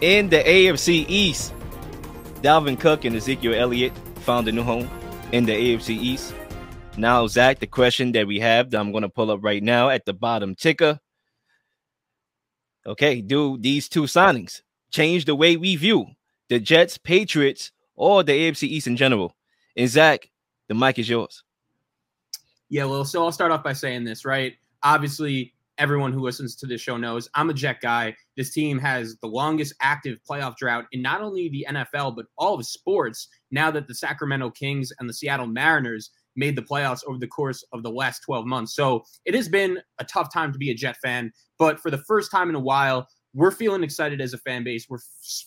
In the AFC East, Dalvin Cook and Ezekiel Elliott found a new home in the AFC East. Now, Zac, the question that we have that I'm going to pull up right now at the bottom ticker. Okay, do these two signings change the way we view the Jets, Patriots, or the AFC East in general? And Zac, the mic is yours. Yeah, well, so I'll start off by saying this, right? Obviously, everyone who listens to this show knows I'm a Jet guy. This team has the longest active playoff drought in not only the NFL, but all of sports now that the Sacramento Kings and the Seattle Mariners made the playoffs over the course of the last 12 months. So it has been a tough time to be a Jet fan, but for the first time in a while, we're feeling excited as a fan base. We're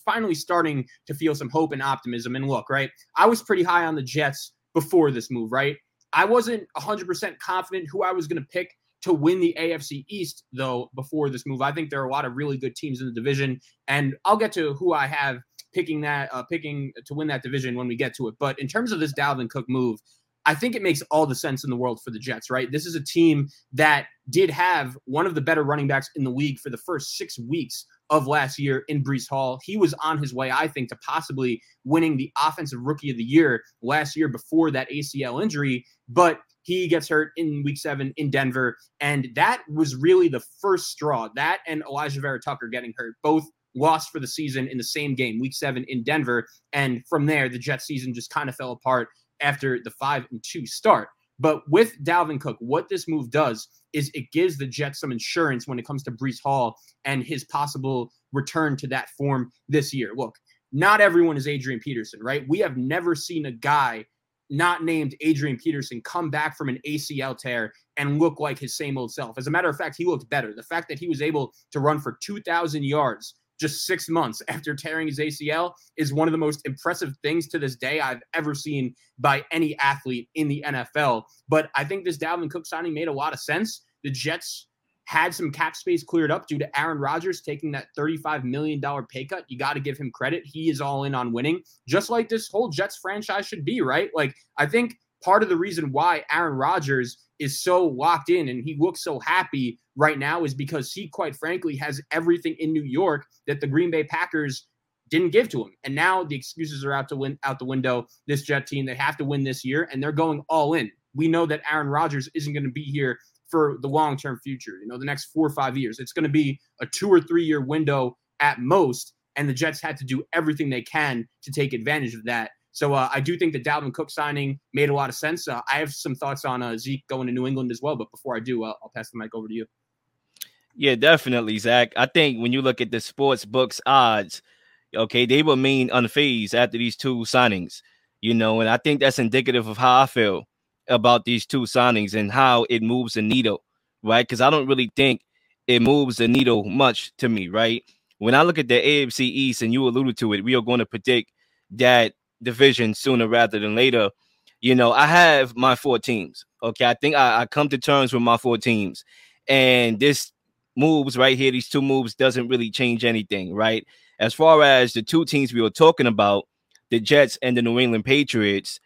finally starting to feel some hope and optimism. And look, right, I was pretty high on the Jets before this move, right? I wasn't 100% confident who I was going to pick to win the AFC East, though, before this move. I think there are a lot of really good teams in the division, and I'll get to who I have picking that, uh, picking to win that division when we get to it. But in terms of this Dalvin Cook move, I think it makes all the sense in the world for the Jets, right? This is a team that did have one of the better running backs in the league for the first six weeks of last year in Breece Hall. He was on his way, I think, to possibly winning the Offensive Rookie of the Year last year before that ACL injury. But he gets hurt in week seven in Denver. And that was really the first straw. That and Alijah Vera-Tucker getting hurt, both lost for the season in the same game, week seven in Denver. And from there, the Jets season just kind of fell apart after the five and two start. But with Dalvin Cook, what this move does is it gives the Jets some insurance when it comes to Breece Hall and his possible return to that form this year. Look, not everyone is Adrian Peterson, right? We have never seen a guy not named Adrian Peterson come back from an ACL tear and look like his same old self. As a matter of fact, he looked better. The fact that he was able to run for 2,000 yards just six months after tearing his ACL is one of the most impressive things to this day I've ever seen by any athlete in the NFL. But I think this Dalvin Cook signing made a lot of sense. The Jets had some cap space cleared up due to Aaron Rodgers taking that $35 million pay cut. You got to give him credit. He is all in on winning, just like this whole Jets franchise should be, right? Like, I think part of the reason why Aaron Rodgers is so locked in and he looks so happy right now is because he, quite frankly, has everything in New York that the Green Bay Packers didn't give to him. And now the excuses are out to win out the window. This Jet team, they have to win this year, and they're going all in. We know that Aaron Rodgers isn't going to be here for the long term future. You know, the next four or five years. It's going to be a two or three year window at most. And the Jets had to do everything they can to take advantage of that. So uh, I do think the Dalvin Cook signing made a lot of sense. Uh, I have some thoughts on uh, Zeke going to New England as well. But before I do, uh, I'll pass the mic over to you. Yeah, definitely, Zac. I think when you look at the sports books odds, okay, they remain unfazed after these two signings, you know, and I think that's indicative of how I feel about these two signings and how it moves the needle, right? Because I don't really think it moves the needle much to me, right? When I look at the AFC East, and you alluded to it, we are going to predict that division sooner rather than later. You know, I have my four teams. Okay, I think I, I come to terms with my four teams, and this moves right here, these two moves doesn't really change anything, right? As far as the two teams we were talking about, the Jets and the New England Patriots,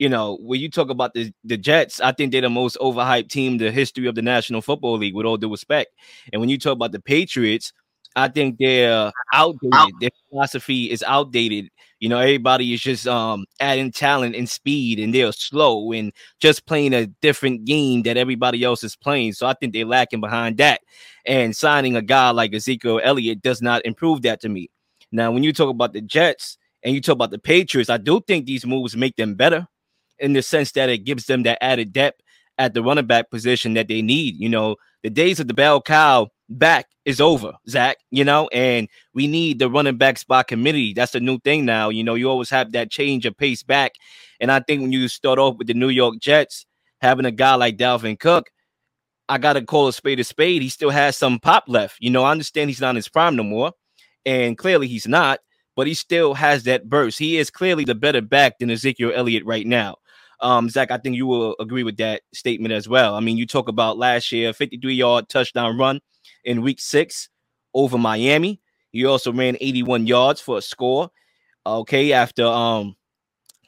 you know, when you talk about the, the Jets, I think they're the most overhyped team in the history of the National Football League, with all due respect. And when you talk about the Patriots, I think they're outdated. Their philosophy is outdated. You know, everybody is just um adding talent and speed, and they're slow and just playing a different game that everybody else is playing. So I think they're lacking behind that. And signing a guy like Ezekiel Elliott does not improve that to me. Now, when you talk about the Jets and you talk about the Patriots, I do think these moves make them better in the sense that it gives them that added depth at the running back position that they need. You know, the days of the bell cow back is over, Zac, you know, and we need the running back spot committee. That's the new thing now. You know, you always have that change of pace back. And I think when you start off with the New York Jets, having a guy like Dalvin Cook, I got to call a spade a spade. He still has some pop left. You know, I understand he's not in his prime no more. And clearly he's not, but he still has that burst. He is clearly the better back than Ezekiel Elliott right now. Um, Zac, I think you will agree with that statement as well. I mean, you talk about last year, 53 yard touchdown run in week six over Miami. He also ran 81 yards for a score. Okay, after um,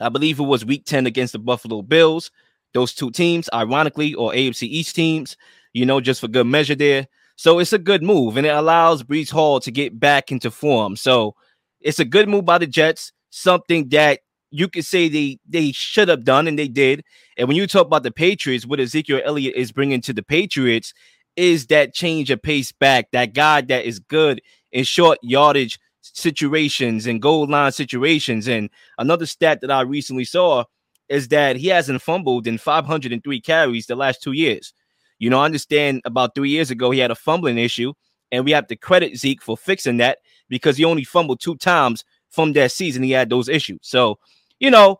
I believe it was week 10 against the Buffalo Bills. Those two teams, ironically, or AFC East teams, you know, just for good measure there. So it's a good move, and it allows Breece Hall to get back into form. So it's a good move by the Jets, something that you could say they they should have done and they did. And when you talk about the Patriots, what Ezekiel Elliott is bringing to the Patriots is that change of pace back, that guy that is good in short yardage situations and goal line situations. And another stat that I recently saw is that he hasn't fumbled in 503 carries the last two years. You know, I understand about three years ago he had a fumbling issue, and we have to credit Zeke for fixing that because he only fumbled two times from that season. He had those issues. So, you know,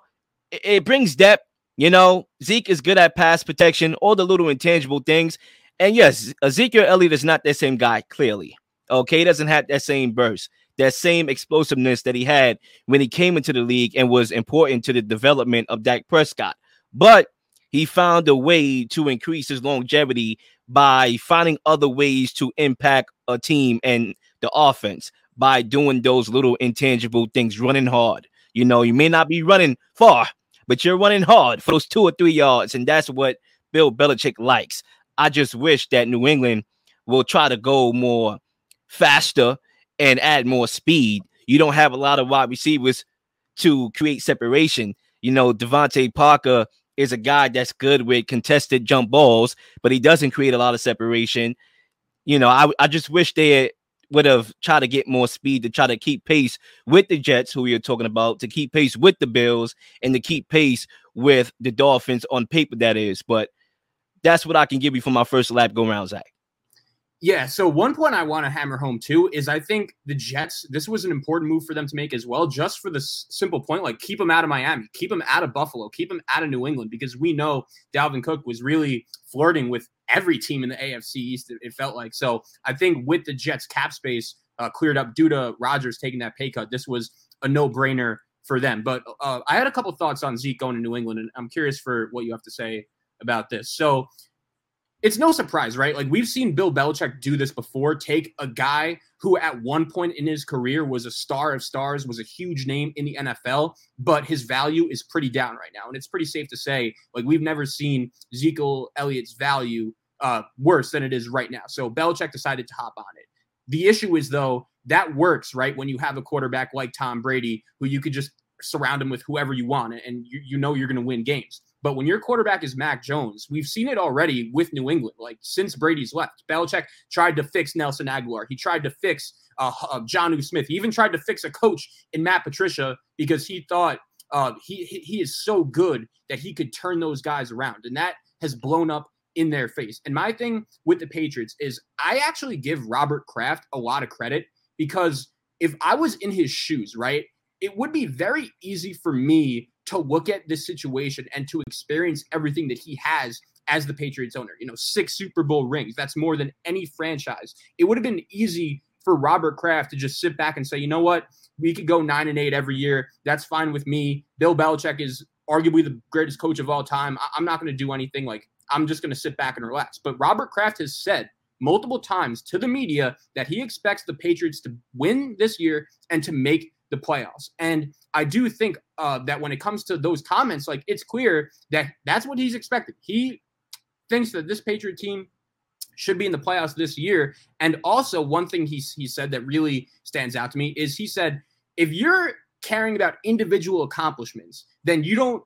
it, it brings depth. You know, Zeke is good at pass protection, all the little intangible things. And yes, Ezekiel Elliott is not that same guy, clearly. Okay, he doesn't have that same burst, that same explosiveness that he had when he came into the league and was important to the development of Dak Prescott. But he found a way to increase his longevity by finding other ways to impact a team and the offense by doing those little intangible things, running hard. You know, you may not be running far, but you're running hard for those two or three yards, and that's what Bill Belichick likes. I just wish that New England will try to go more faster and add more speed. You don't have a lot of wide receivers to create separation. You know, DeVante Parker is a guy that's good with contested jump balls, but he doesn't create a lot of separation. You know, I, I just wish they would have tried to get more speed to try to keep pace with the Jets, who we are talking about, to keep pace with the Bills, and to keep pace with the Dolphins on paper, that is. But that's what I can give you for my first lap go round, Zac. Yeah. So one point I want to hammer home too is I think the Jets, this was an important move for them to make as well, just for the simple point, like keep them out of Miami, keep them out of Buffalo, keep them out of New England, because we know Dalvin Cook was really flirting with every team in the AFC East. It felt like so. I think with the Jets cap space uh, cleared up due to Rodgers taking that pay cut, this was a no brainer for them. But uh, I had a couple thoughts on Zeke going to New England, and I'm curious for what you have to say about this. So it's no surprise, right? Like we've seen Bill Belichick do this before. Take a guy who at one point in his career was a star of stars, was a huge name in the NFL, but his value is pretty down right now. And it's pretty safe to say, like, we've never seen Zeke Elliott's value uh, worse than it is right now. So Belichick decided to hop on it. The issue is, though, that works, right? When you have a quarterback like Tom Brady, who you could just surround him with whoever you want, and you, you know you're going to win games. But when your quarterback is Mac Jones, we've seen it already with New England. Like since Brady's left, Belichick tried to fix Nelson Agholor. He tried to fix uh, uh, Jonnu Smith. He even tried to fix a coach in Matt Patricia because he thought uh, he he is so good that he could turn those guys around, and that has blown up in their face. And my thing with the Patriots is I actually give Robert Kraft a lot of credit because if I was in his shoes, right, it would be very easy for me to look at this situation and to experience everything that he has as the Patriots owner. You know, six Super Bowl rings. That's more than any franchise. It would have been easy for Robert Kraft to just sit back and say, you know what, we could go nine and eight every year. That's fine with me. Bill Belichick is arguably the greatest coach of all time. I- am not going to do anything. Like, I'm just going to sit back and relax. But Robert Kraft has said multiple times to the media that he expects the Patriots to win this year and to make the playoffs. And I do think uh, that when it comes to those comments, like it's clear that that's what he's expected. He thinks that this Patriot team should be in the playoffs this year. And also, one thing he, he said that really stands out to me is he said, if you're caring about individual accomplishments, then you don't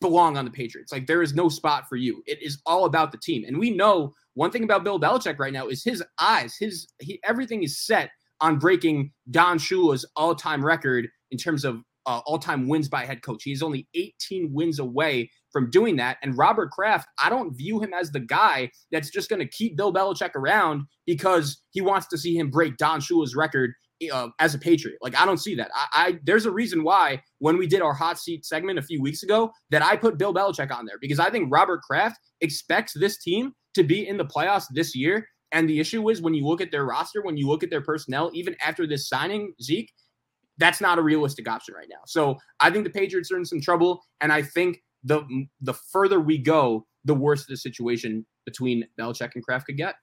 belong on the Patriots. Like there is no spot for you. It is all about the team. And we know one thing about Bill Belichick right now is his eyes, his he, everything is set on breaking Don Shula's all-time record in terms of uh, all-time wins by head coach. He's only 18 wins away from doing that. And Robert Kraft, I don't view him as the guy that's just going to keep Bill Belichick around because he wants to see him break Don Shula's record uh, as a Patriot. Like I don't see that. I, I, there's a reason why when we did our hot seat segment a few weeks ago that I put Bill Belichick on there because I think Robert Kraft expects this team to be in the playoffs this year and the issue is when you look at their roster, when you look at their personnel, even after this signing, Zeke, that's not a realistic option right now. So I think the Patriots are in some trouble, and I think the the further we go, the worse the situation between Belichick and Kraft could get.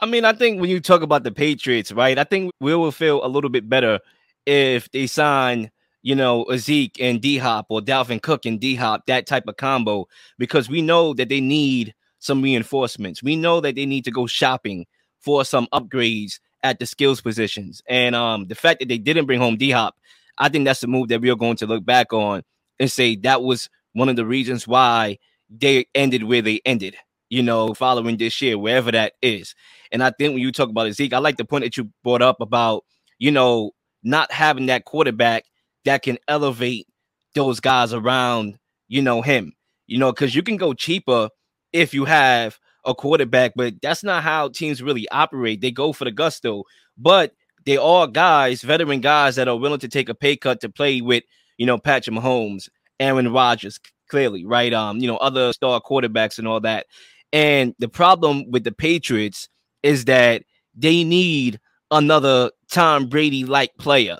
I mean, I think when you talk about the Patriots, right? I think we will feel a little bit better if they sign, you know, Zeke and D Hop or Dalvin Cook and D Hop, that type of combo, because we know that they need some reinforcements. We know that they need to go shopping for some upgrades at the skills positions. And um, the fact that they didn't bring home D Hop, I think that's the move that we are going to look back on and say that was one of the reasons why they ended where they ended, you know, following this year, wherever that is. And I think when you talk about Zeke, I like the point that you brought up about, you know, not having that quarterback that can elevate those guys around, you know, him, you know, because you can go cheaper if you have a quarterback, but that's not how teams really operate. They go for the gusto, but they are guys, veteran guys that are willing to take a pay cut to play with, you know, Patrick Mahomes, Aaron Rodgers, clearly, right? Um, you know, other star quarterbacks and all that. And the problem with the Patriots is that they need another Tom Brady like player,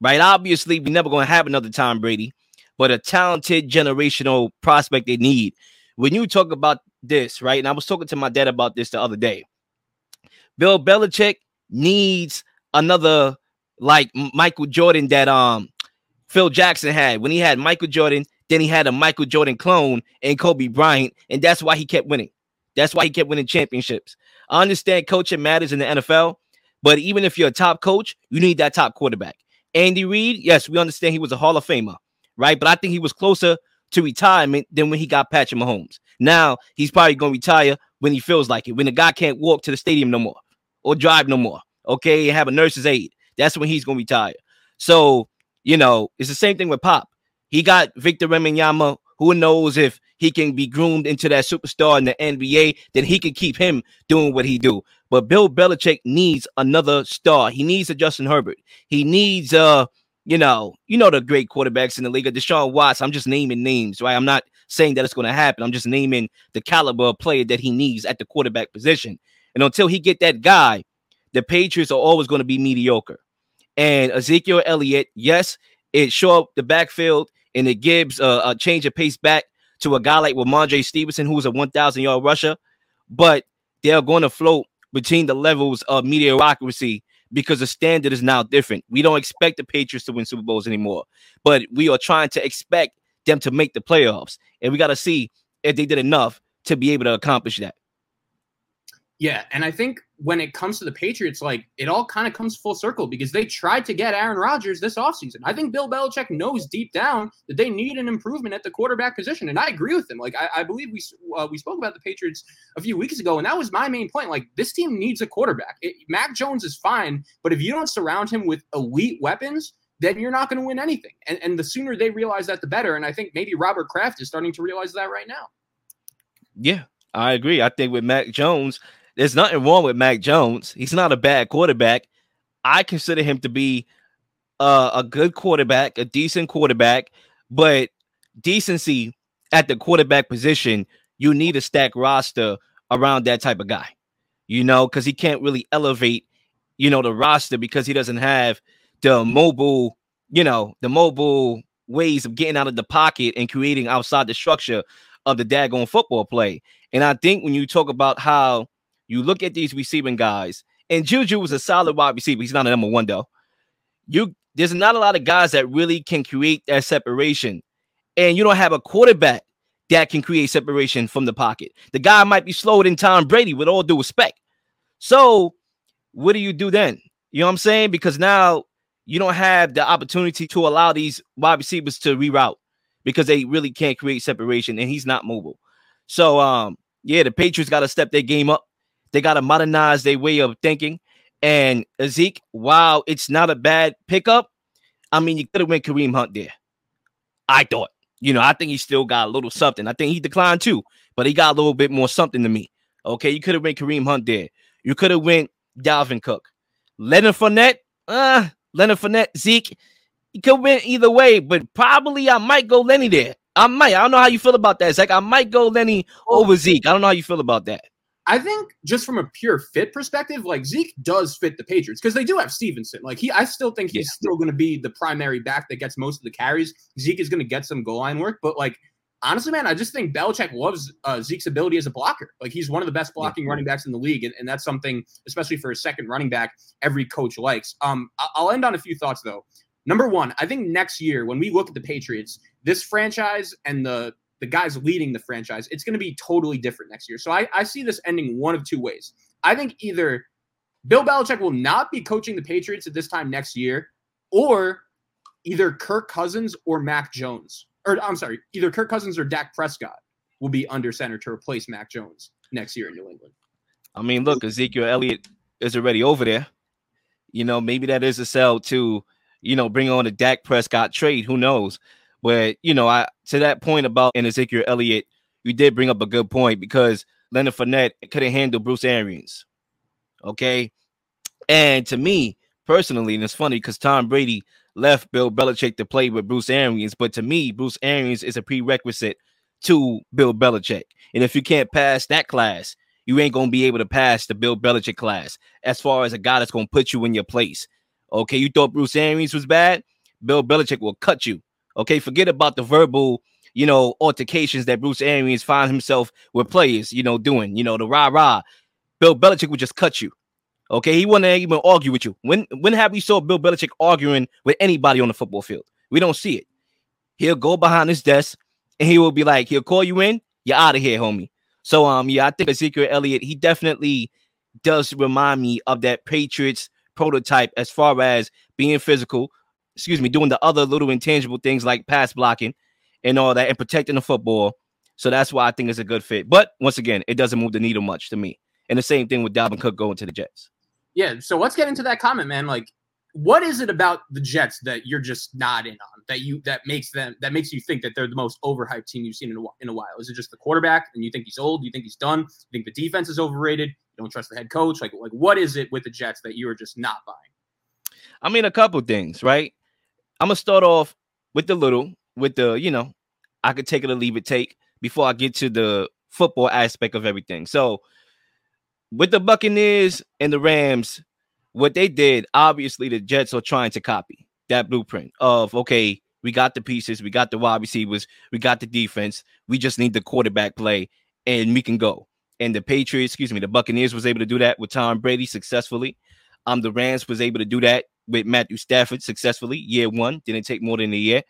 right? Obviously, we're never going to have another Tom Brady, but a talented generational prospect they need. When you talk about this, right? And I was talking to my dad about this the other day. Bill Belichick needs another like Michael Jordan that um Phil Jackson had when he had Michael Jordan, then he had a Michael Jordan clone and Kobe Bryant, and that's why he kept winning. That's why he kept winning championships. I understand coaching matters in the NFL, but even if you're a top coach, you need that top quarterback. Andy Reid, yes, we understand he was a Hall of Famer, right? But I think he was closer to retirement than when he got Patrick Mahomes. Now he's probably going to retire when he feels like it, when the guy can't walk to the stadium no more or drive no more. Okay, and have a nurse's aide. That's when he's going to retire. So you know, it's the same thing with Pop. He got Victor Wembanyama. Who knows if he can be groomed into that superstar in the NBA? Then he can keep him doing what he do. But Bill Belichick needs another star. He needs a Justin Herbert. He needs uh you know, you know the great quarterbacks in the league. Deshaun Watts. I'm just naming names, right? I'm not saying that it's going to happen. I'm just naming the caliber of player that he needs at the quarterback position. And until he get that guy, the Patriots are always going to be mediocre. And Ezekiel Elliott, yes, it show up the backfield and it gives a, a change of pace back to a guy like Rhamondre Stevenson, who's a 1,000 yard rusher, but they're going to float between the levels of mediocrity because the standard is now different. We don't expect the Patriots to win Super Bowls anymore, but we are trying to expect them to make the playoffs. And we got to see if they did enough to be able to accomplish that. Yeah, and I think when it comes to the Patriots, like it all kind of comes full circle because they tried to get Aaron Rodgers this offseason. I think Bill Belichick knows deep down that they need an improvement at the quarterback position, and I agree with him. Like I, I believe we uh, we spoke about the Patriots a few weeks ago, and that was my main point. Like this team needs a quarterback. It, Mac Jones is fine, but if you don't surround him with elite weapons, then you're not going to win anything. And, and the sooner they realize that, the better. And I think maybe Robert Kraft is starting to realize that right now. Yeah, I agree. I think with Mac Jones there's nothing wrong with Mac Jones. He's not a bad quarterback. I consider him to be uh, a good quarterback, a decent quarterback, but decency at the quarterback position, you need a stack roster around that type of guy, you know, because he can't really elevate, you know, the roster because he doesn't have the mobile, you know, the mobile ways of getting out of the pocket and creating outside the structure of the daggone football play. And I think when you talk about how you look at these receiving guys, and Juju was a solid wide receiver. He's not a number one though. You there's not a lot of guys that really can create that separation, and you don't have a quarterback that can create separation from the pocket. The guy might be slower than Tom Brady, with all due respect. So, what do you do then? You know what I'm saying? Because now you don't have the opportunity to allow these wide receivers to reroute because they really can't create separation, and he's not mobile. So, um, yeah, the Patriots got to step their game up. They got to modernize their way of thinking. And Zeke, while it's not a bad pickup, I mean, you could have went Kareem Hunt there. I thought, you know, I think he still got a little something. I think he declined too, but he got a little bit more something to me. Okay, you could have went Kareem Hunt there. You could have went Dalvin Cook, Leonard Fournette. Uh, Leonard Fournette, Zeke. You could win either way, but probably I might go Lenny there. I might. I don't know how you feel about that, Zac. I might go Lenny over Zeke. I don't know how you feel about that. I think just from a pure fit perspective, like Zeke does fit the Patriots because they do have Stevenson. Like he, I still think he's yeah. still going to be the primary back that gets most of the carries. Zeke is going to get some goal line work, but like honestly, man, I just think Belichick loves uh, Zeke's ability as a blocker. Like he's one of the best blocking yeah. running backs in the league, and, and, that's something, especially for a second running back, every coach likes. Um, I'll end on a few thoughts though. Number one, I think next year when we look at the Patriots, this franchise and the the guys leading the franchise, it's going to be totally different next year. So I, I see this ending one of two ways. I think either Bill Belichick will not be coaching the Patriots at this time next year, or either Kirk Cousins or Mac Jones. Or I'm sorry, either Kirk Cousins or Dak Prescott will be under center to replace Mac Jones next year in New England. I mean, look, Ezekiel Elliott is already over there. You know, maybe that is a sell to, you know, bring on a Dak Prescott trade. Who knows? But you know, I to that point about an Ezekiel Elliott, you did bring up a good point because Leonard Fournette couldn't handle Bruce Arians. Okay. And to me personally, and it's funny because Tom Brady left Bill Belichick to play with Bruce Arians, but to me, Bruce Arians is a prerequisite to Bill Belichick. And if you can't pass that class, you ain't gonna be able to pass the Bill Belichick class as far as a guy that's gonna put you in your place. Okay, you thought Bruce Arians was bad? Bill Belichick will cut you. Okay, forget about the verbal, you know, altercations that Bruce Arians find himself with players, you know, doing, you know, the rah rah. Bill Belichick would just cut you. Okay, he wouldn't even argue with you. When when have we saw Bill Belichick arguing with anybody on the football field? We don't see it. He'll go behind his desk and he will be like, he'll call you in, you're out of here, homie. So um, yeah, I think Ezekiel Elliott, he definitely does remind me of that Patriots prototype as far as being physical, excuse me, doing the other little intangible things like pass blocking and all that and protecting the football. So that's why I think it's a good fit. But once again, it doesn't move the needle much to me. And the same thing with Dalvin Cook going to the Jets. Yeah. So let's get into that comment, man. Like, what is it about the Jets that you're just not in on that you that makes them that makes you think that they're the most overhyped team you've seen in a, in a while? Is it just the quarterback and you think he's old? You think he's done? You think the defense is overrated? You don't trust the head coach? Like like what is it with the Jets that you are just not buying? I mean, a couple things, right? I'm gonna start off with the little, with the you know, I could take it or leave it take before I get to the football aspect of everything. So with the Buccaneers and the Rams, what they did, obviously, the Jets are trying to copy that blueprint of okay, we got the pieces, we got the wide receivers, we got the defense, we just need the quarterback play, and we can go. And the Patriots, excuse me, the Buccaneers was able to do that with Tom Brady successfully. Um, the Rams was able to do that with Matthew Stafford successfully. Year one didn't take more than a year,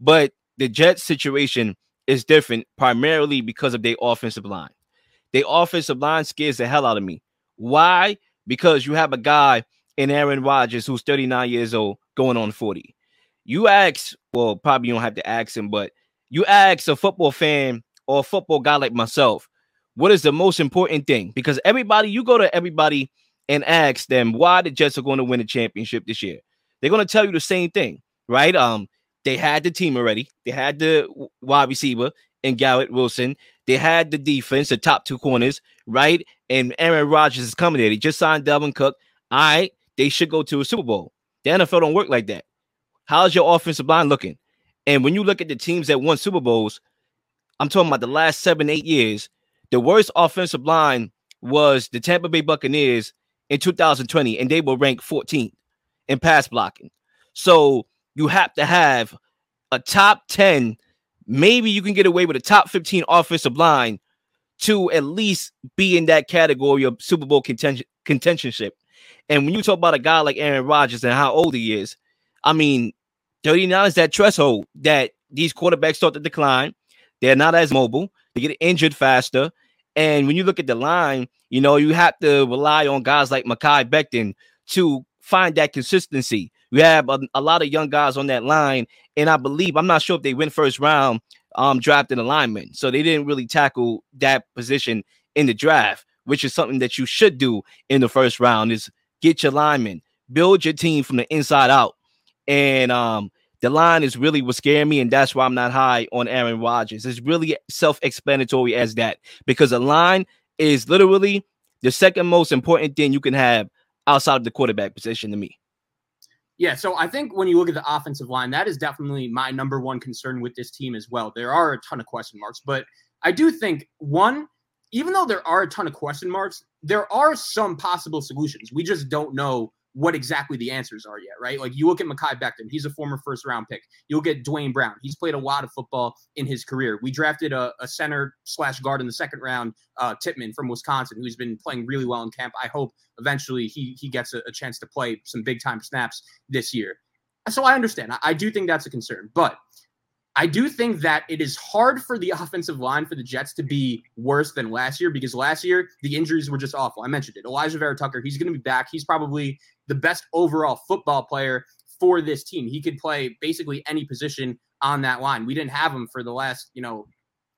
but the Jets situation is different primarily because of their offensive line. Their offensive line scares the hell out of me. Why? because you have a guy in Aaron Rodgers who's 39 years old going on 40. You ask, well, probably you don't have to ask him, but you ask a football fan or a football guy like myself, what is the most important thing? Because everybody, you go to everybody and ask them why the Jets are going to win the championship this year. They're going to tell you the same thing, right? Um, they had the team already. They had the wide receiver and Garrett Wilson. They had the defense, the top two corners, right? And Aaron Rodgers is coming there. They just signed Dalvin Cook. All right, they should go to a Super Bowl. The NFL don't work like that. How's your offensive line looking? And when you look at the teams that won Super Bowls, I'm talking about the last seven, eight years, the worst offensive line was the Tampa Bay Buccaneers in 2020, and they were ranked 14th in pass blocking. So you have to have a top 10 maybe you can get away with a top 15 offensive line to at least be in that category of Super Bowl contention contentionship. And when you talk about a guy like Aaron Rodgers and how old he is, I mean, 39 is that threshold that these quarterbacks start to decline. They're not as mobile, they get injured faster. And when you look at the line, you know, you have to rely on guys like Mekhi Becton to find that consistency. We have a, a, lot of young guys on that line, and I believe I'm not sure if they went first round, um, drafted a lineman, so they didn't really tackle that position in the draft, which is something that you should do in the first round: is get your lineman, build your team from the inside out, and um, the line is really what scared me, and that's why I'm not high on Aaron Rodgers. It's really self-explanatory as that because a line is literally the second most important thing you can have outside of the quarterback position to me. Yeah, so I think when you look at the offensive line, that is definitely my number one concern with this team as well. There are a ton of question marks, but I do think one, even though there are a ton of question marks, there are some possible solutions. We just don't know what exactly the answers are yet, right? Like you look at Mekhi Becton, he's a former first round pick. You'll get Duane Brown. He's played a lot of football in his career. We drafted a, a center slash guard in the second round, uh, Tippmann from Wisconsin, who's been playing really well in camp. I hope eventually he he gets a, a chance to play some big time snaps this year. So I understand. I, I do think that's a concern, but I do think that it is hard for the offensive line for the Jets to be worse than last year because last year the injuries were just awful. I mentioned it. Alijah Vera-Tucker, he's going to be back. He's probably the best overall football player for this team. He could play basically any position on that line. We didn't have him for the last, you know,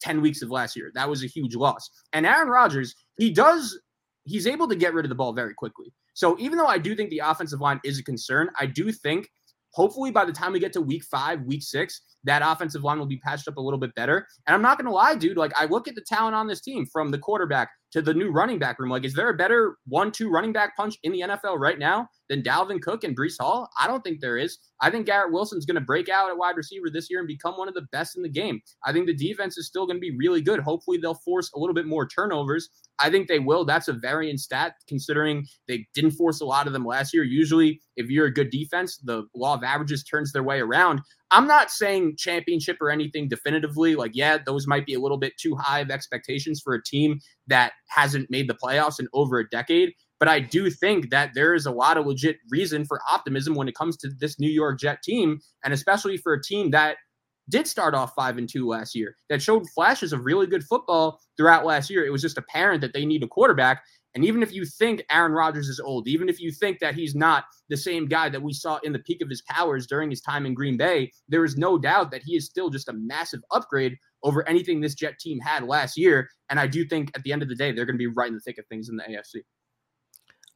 10 weeks of last year. That was a huge loss. And Aaron Rodgers, he does, he's able to get rid of the ball very quickly. So even though I do think the offensive line is a concern, I do think hopefully by the time we get to week five, week six, that offensive line will be patched up a little bit better. And I'm not going to lie, dude. Like, I look at the talent on this team from the quarterback to the new running back room. Like, is there a better one two running back punch in the NFL right now than Dalvin Cook and Breece Hall? I don't think there is. I think Garrett Wilson's going to break out at wide receiver this year and become one of the best in the game. I think the defense is still going to be really good. Hopefully, they'll force a little bit more turnovers. I think they will. That's a variant stat considering they didn't force a lot of them last year. Usually, if you're a good defense, the law of averages turns their way around. I'm not saying championship or anything definitively. Like, yeah, those might be a little bit too high of expectations for a team that hasn't made the playoffs in over a decade. But I do think that there is a lot of legit reason for optimism when it comes to this New York Jet team, and especially for a team that did start off five and two last year, that showed flashes of really good football throughout last year. It was just apparent that they need a quarterback. And even if you think Aaron Rodgers is old, even if you think that he's not the same guy that we saw in the peak of his powers during his time in Green Bay, there is no doubt that he is still just a massive upgrade over anything this Jet team had last year. And I do think at the end of the day, they're going to be right in the thick of things in the AFC.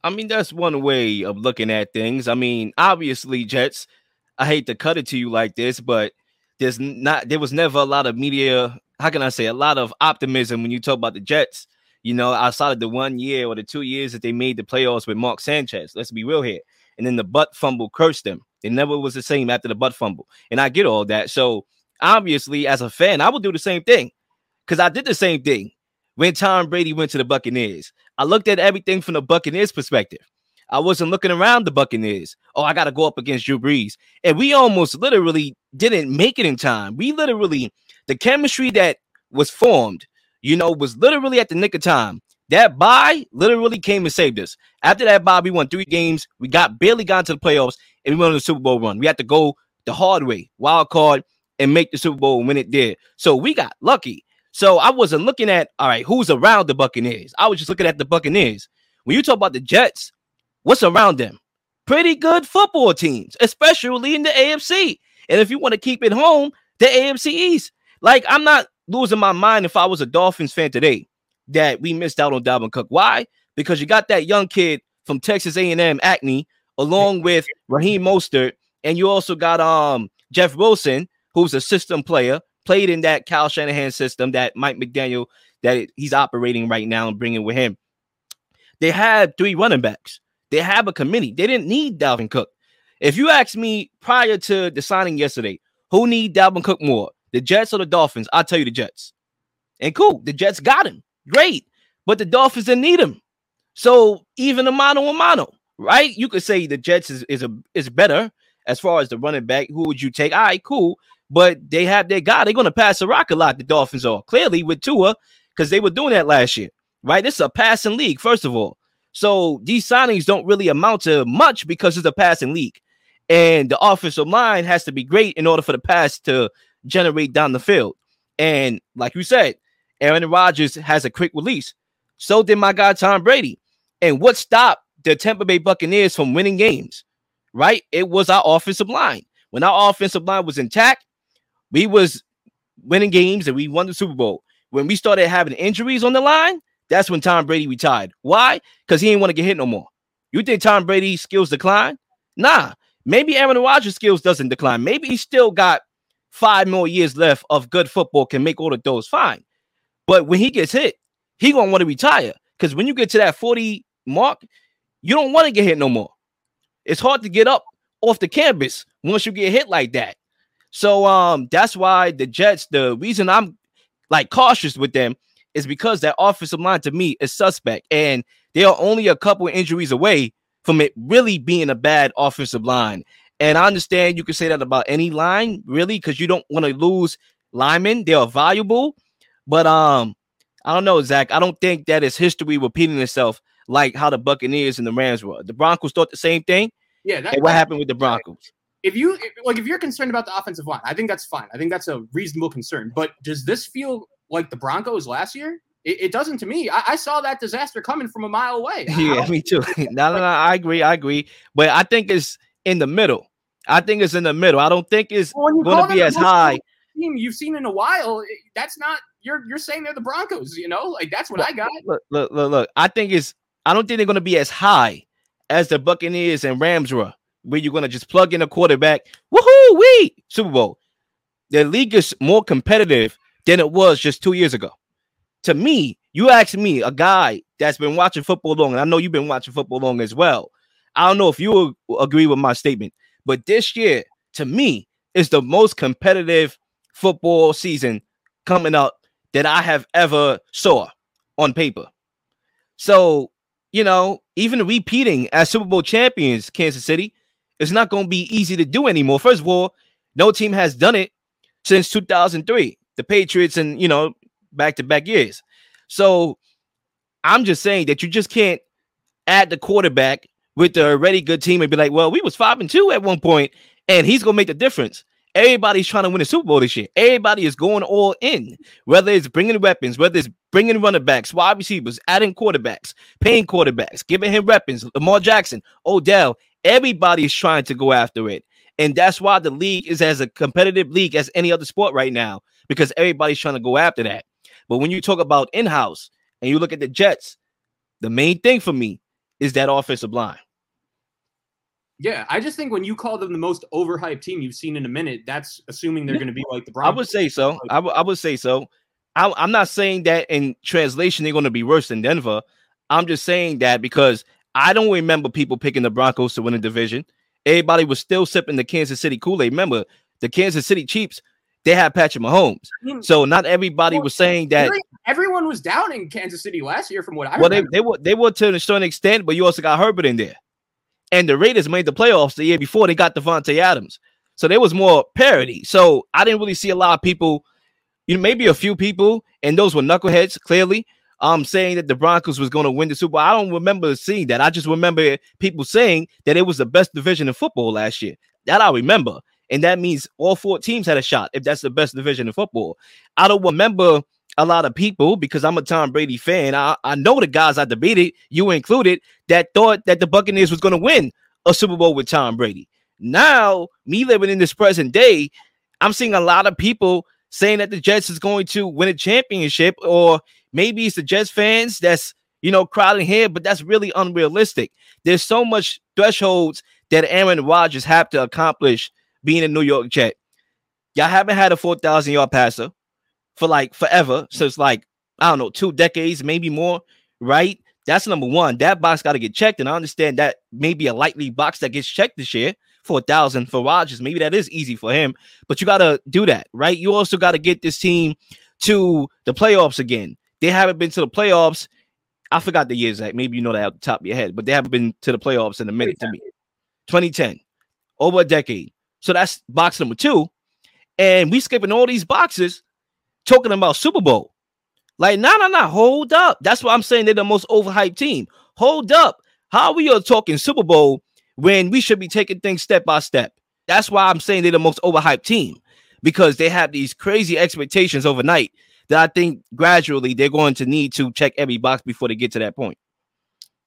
I mean, that's one way of looking at things. I mean, obviously, Jets, I hate to cut it to you like this, but there's not there was never a lot of media, how can I say, a lot of optimism when you talk about the Jets you know, outside of the one year or the two years that they made the playoffs with Mark Sanchez. Let's be real here. And then the butt fumble cursed them. It never was the same after the butt fumble. And I get all that. So obviously, as a fan, I would do the same thing because I did the same thing when Tom Brady went to the Buccaneers. I looked at everything from the Buccaneers perspective. I wasn't looking around the Buccaneers. Oh, I got to go up against Drew Brees. And we almost literally didn't make it in time. We literally, the chemistry that was formed you know, was literally at the nick of time. That bye literally came and saved us. After that bye, we won three games. We got barely got to the playoffs, and we went on the Super Bowl run. We had to go the hard way, wild card, and make the Super Bowl when it did. So we got lucky. So I wasn't looking at all right, who's around the Buccaneers. I was just looking at the Buccaneers. When you talk about the Jets, what's around them? Pretty good football teams, especially in the AFC. And if you want to keep it home, the AFC East. Like I'm not losing my mind if I was a Dolphins fan today that we missed out on Dalvin Cook. Why? Because you got that young kid from Texas A&M, Achane, along with Raheem Mostert, and you also got um Jeff Wilson, who's a system player, played in that Kyle Shanahan system that Mike McDaniel that he's operating right now and bringing with him. They had three running backs. They have a committee. They didn't need Dalvin Cook. If you ask me prior to the signing yesterday, who need Dalvin Cook more? The Jets or the Dolphins? I'll tell you the Jets. And cool, the Jets got him. Great. But the Dolphins didn't need him. So even a mano a mano, right? You could say the Jets is, is a is better as far as the running back. Who would you take? All right, cool. But they have their guy. They're gonna pass the rock a lot, the Dolphins are clearly with Tua, because they were doing that last year. Right? This is a passing league, first of all. So these signings don't really amount to much because it's a passing league. And the offensive line has to be great in order for the pass to generate down the field. And like you said, Aaron Rodgers has a quick release. So did my guy Tom Brady. And what stopped the Tampa Bay Buccaneers from winning games? Right? It was our offensive line. When our offensive line was intact, we was winning games and we won the Super Bowl. When we started having injuries on the line, that's when Tom Brady retired. Why? Because he didn't want to get hit no more. You think Tom Brady's skills decline? Nah. Maybe Aaron Rodgers' skills doesn't decline. Maybe he still got five more years left of good football can make all of those fine. But when he gets hit, he gonna want to retire because when you get to that 40 mark, you don't want to get hit no more. It's hard to get up off the canvas once you get hit like that. So um that's why the Jets, the reason I'm like cautious with them is because that offensive line to me is suspect, and they are only a couple injuries away from it really being a bad offensive line. And I understand you can say that about any line, really, because you don't want to lose linemen. They are valuable. But um, I don't know, Zac. I don't think that is history repeating itself like how the Buccaneers and the Rams were. The Broncos thought the same thing. Yeah. That, what happened with the Broncos? if you like if you're concerned about the offensive line, I think that's fine. I think that's a reasonable concern. But does this feel like the Broncos last year? It, it doesn't to me. I, I, saw that disaster coming from a mile away. Yeah, me too. no, no, no, I agree. I agree. But I think it's in the middle. I think it's in the middle. I don't think it's well, going to be as high. Team you've seen in a while. Eh, that's not you're you're saying they're the Broncos. You know, like that's what look, I got. Look, look, look, look. I think it's. I don't think they're going to be as high as the Buccaneers and Rams were where you're going to just plug in a quarterback. Woohoo! We Super Bowl. The league is more competitive than it was just two years ago. To me, you ask me, a guy that's been watching football long, and I know you've been watching football long as well. I don't know if you agree with my statement, but this year, to me, is the most competitive football season coming up that I have ever saw on paper. So, you know, even repeating as Super Bowl champions, Kansas City, it's not going to be easy to do anymore. First of all, no team has done it since 2003. The Patriots and, you know, back to back years. So I'm just saying that you just can't add the quarterback with the already good team and be like, well, we was five and two at one point, and he's gonna make the difference. Everybody's trying to win a Super Bowl this year. Everybody is going all in, whether it's bringing weapons, whether it's bringing running backs, wide receivers, adding quarterbacks, paying quarterbacks, giving him weapons. Lamar Jackson, Odell, Everybody is trying to go after it. And that's why the league is as a competitive league as any other sport right now, because everybody's trying to go after that. But when you talk about in house and you look at the Jets, the main thing for me is that offensive line. Yeah, I just think when you call them the most overhyped team you've seen in a minute, that's assuming they're yeah. going to be like the Broncos. I would say so. I, w- I would say so. I, I'm not saying that in translation they're going to be worse than Denver. I'm just saying that because I don't remember people picking the Broncos to win a division. Everybody was still sipping the Kansas City Kool-Aid. Remember, the Kansas City Chiefs, they had Patrick Mahomes. So not everybody well, was saying that everyone was down in Kansas City last year, from what I well, remember. they, they were they were to a certain extent, but you also got Herbert in there. And the Raiders made the playoffs the year before they got Davante Adams. So there was more parity. So I didn't really see a lot of people, you know, maybe a few people, and those were knuckleheads, clearly um saying that the Broncos was going to win the Super Bowl. I don't remember seeing that. I just remember people saying that it was the best division in football last year. That I remember. And that means all four teams had a shot if that's the best division in football. I don't remember a lot of people because I'm a Tom Brady fan. I, I know the guys I debated, you included, that thought that the Buccaneers was going to win a Super Bowl with Tom Brady. Now, me living in this present day, I'm seeing a lot of people saying that the Jets is going to win a championship or Maybe it's the Jets fans that's you know crowding here, but that's really unrealistic. There's so much thresholds that Aaron Rodgers have to accomplish being a New York Jet. Y'all haven't had a 4,000 yard passer for like forever, since like I don't know, two decades, maybe more, right? That's number one. That box got to get checked, and I understand that maybe a lightly box that gets checked this year for a thousand for Rodgers. Maybe that is easy for him, but you got to do that, right? You also got to get this team to the playoffs again. They haven't been to the playoffs. I forgot the years that maybe you know that at the top of your head, but they haven't been to the playoffs in a minute to me. 2010, over a decade. So that's box number two. And we skipping all these boxes talking about Super Bowl. Like, no, no, no, hold up. That's why I'm saying they're the most overhyped team. Hold up. How we are talking Super Bowl when we should be taking things step by step? That's why I'm saying they're the most overhyped team because they have these crazy expectations overnight that I think gradually they're going to need to check every box before they get to that point.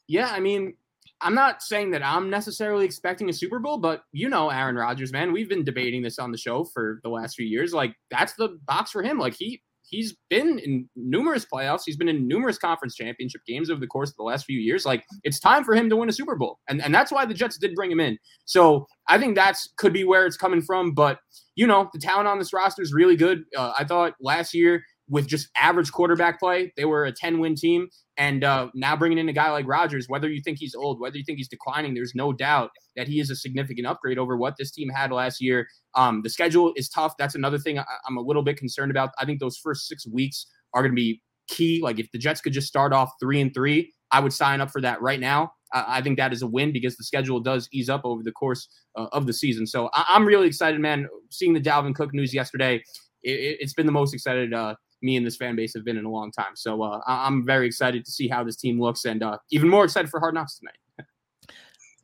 Yeah, I mean, I'm not saying that I'm necessarily expecting a Super Bowl, but you know, Aaron Rodgers, man, we've been debating this on the show for the last few years. Like, that's the box for him. Like, he he's been in numerous playoffs. He's been in numerous conference championship games over the course of the last few years. Like it's time for him to win a Super Bowl. And, and that's why the Jets did bring him in. So I think that's could be where it's coming from. But, you know, the talent on this roster is really good. Uh, I thought last year with just average quarterback play. They were a 10 win team. And uh, now bringing in a guy like Rodgers, whether you think he's old, whether you think he's declining, there's no doubt that he is a significant upgrade over what this team had last year. Um, the schedule is tough. That's another thing I, I'm a little bit concerned about. I think those first six weeks are going to be key. Like if the Jets could just start off three and three, I would sign up for that right now. I think that is a win because the schedule does ease up over the course uh, of the season. So I- am really excited, man. Seeing the Dalvin Cook news yesterday, it- has been the most excited uh, me and this fan base have been in a long time. So uh, I'm very excited to see how this team looks, and uh, even more excited for Hard Knocks tonight.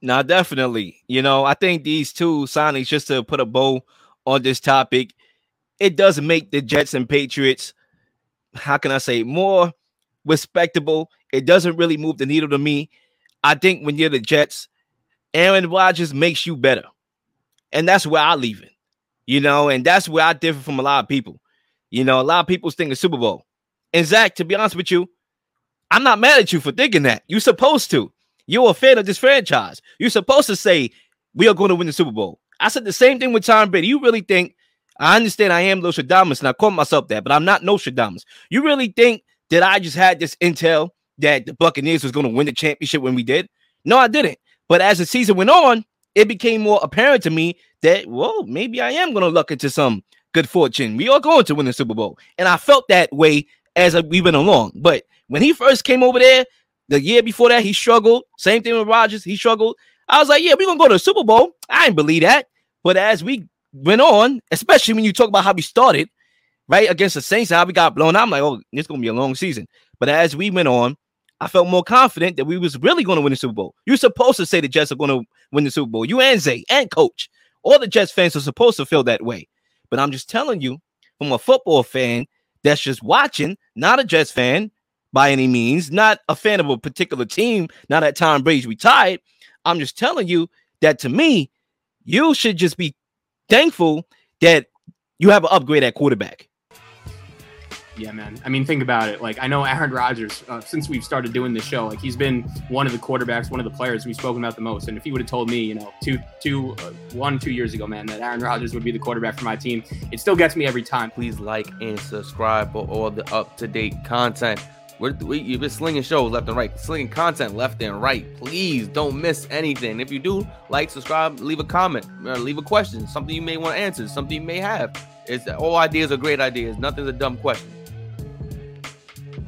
Now, definitely. You know, I think these two signings, just to put a bow on this topic, it does make the Jets and Patriots, how can I say, more respectable. It doesn't really move the needle to me. I think when you're the Jets, Aaron Rodgers makes you better. And that's where I leave it. You know, and that's where I differ from a lot of people. You know, a lot of people think of Super Bowl. And Zac, to be honest with you, I'm not mad at you for thinking that. You're supposed to. You're a fan of this franchise. You're supposed to say, we are going to win the Super Bowl. I said the same thing with Tom Brady. You really think, I understand I am Nostradamus and I call myself that, but I'm not Nostradamus. You really think that I just had this intel that the Buccaneers was going to win the championship when we did? No, I didn't. But as the season went on, it became more apparent to me that, well, maybe I am going to luck into some good fortune. We are going to win the Super Bowl. And I felt that way as we went along. But when he first came over there, the year before that, he struggled. Same thing with Rodgers, He struggled. I was like, yeah, we're to go to the Super Bowl. I didn't believe that. But as we went on, especially when you talk about how we started, right, against the Saints, and how we got blown out, I'm like, oh, it's to be a long season. But as we went on, I felt more confident that we was really going to win the Super Bowl. You're supposed to say the Jets are going to win the Super Bowl. You and Zay and coach. All the Jets fans are supposed to feel that way. But I'm just telling you, from a football fan that's just watching, not a Jets fan by any means, not a fan of a particular team, now that Tom Brady's retired. I'm just telling you that to me, you should just be thankful that you have an upgrade at quarterback. Yeah, man. I mean, think about it. Like, I know Aaron Rodgers, uh, since we've started doing this show, like he's been one of the quarterbacks, one of the players we've spoken about the most. And if he would have told me, you know, two, two, uh, one, two years ago, man, that Aaron Rodgers would be the quarterback for my team, it still gets me every time. Please like and subscribe for all the up to date content. We're, we, you've been slinging shows left and right, slinging content left and right. Please don't miss anything. If you do, like, subscribe, leave a comment, leave a question, something you may want to answer, something you may have. It's all ideas are great ideas. Nothing's a dumb question.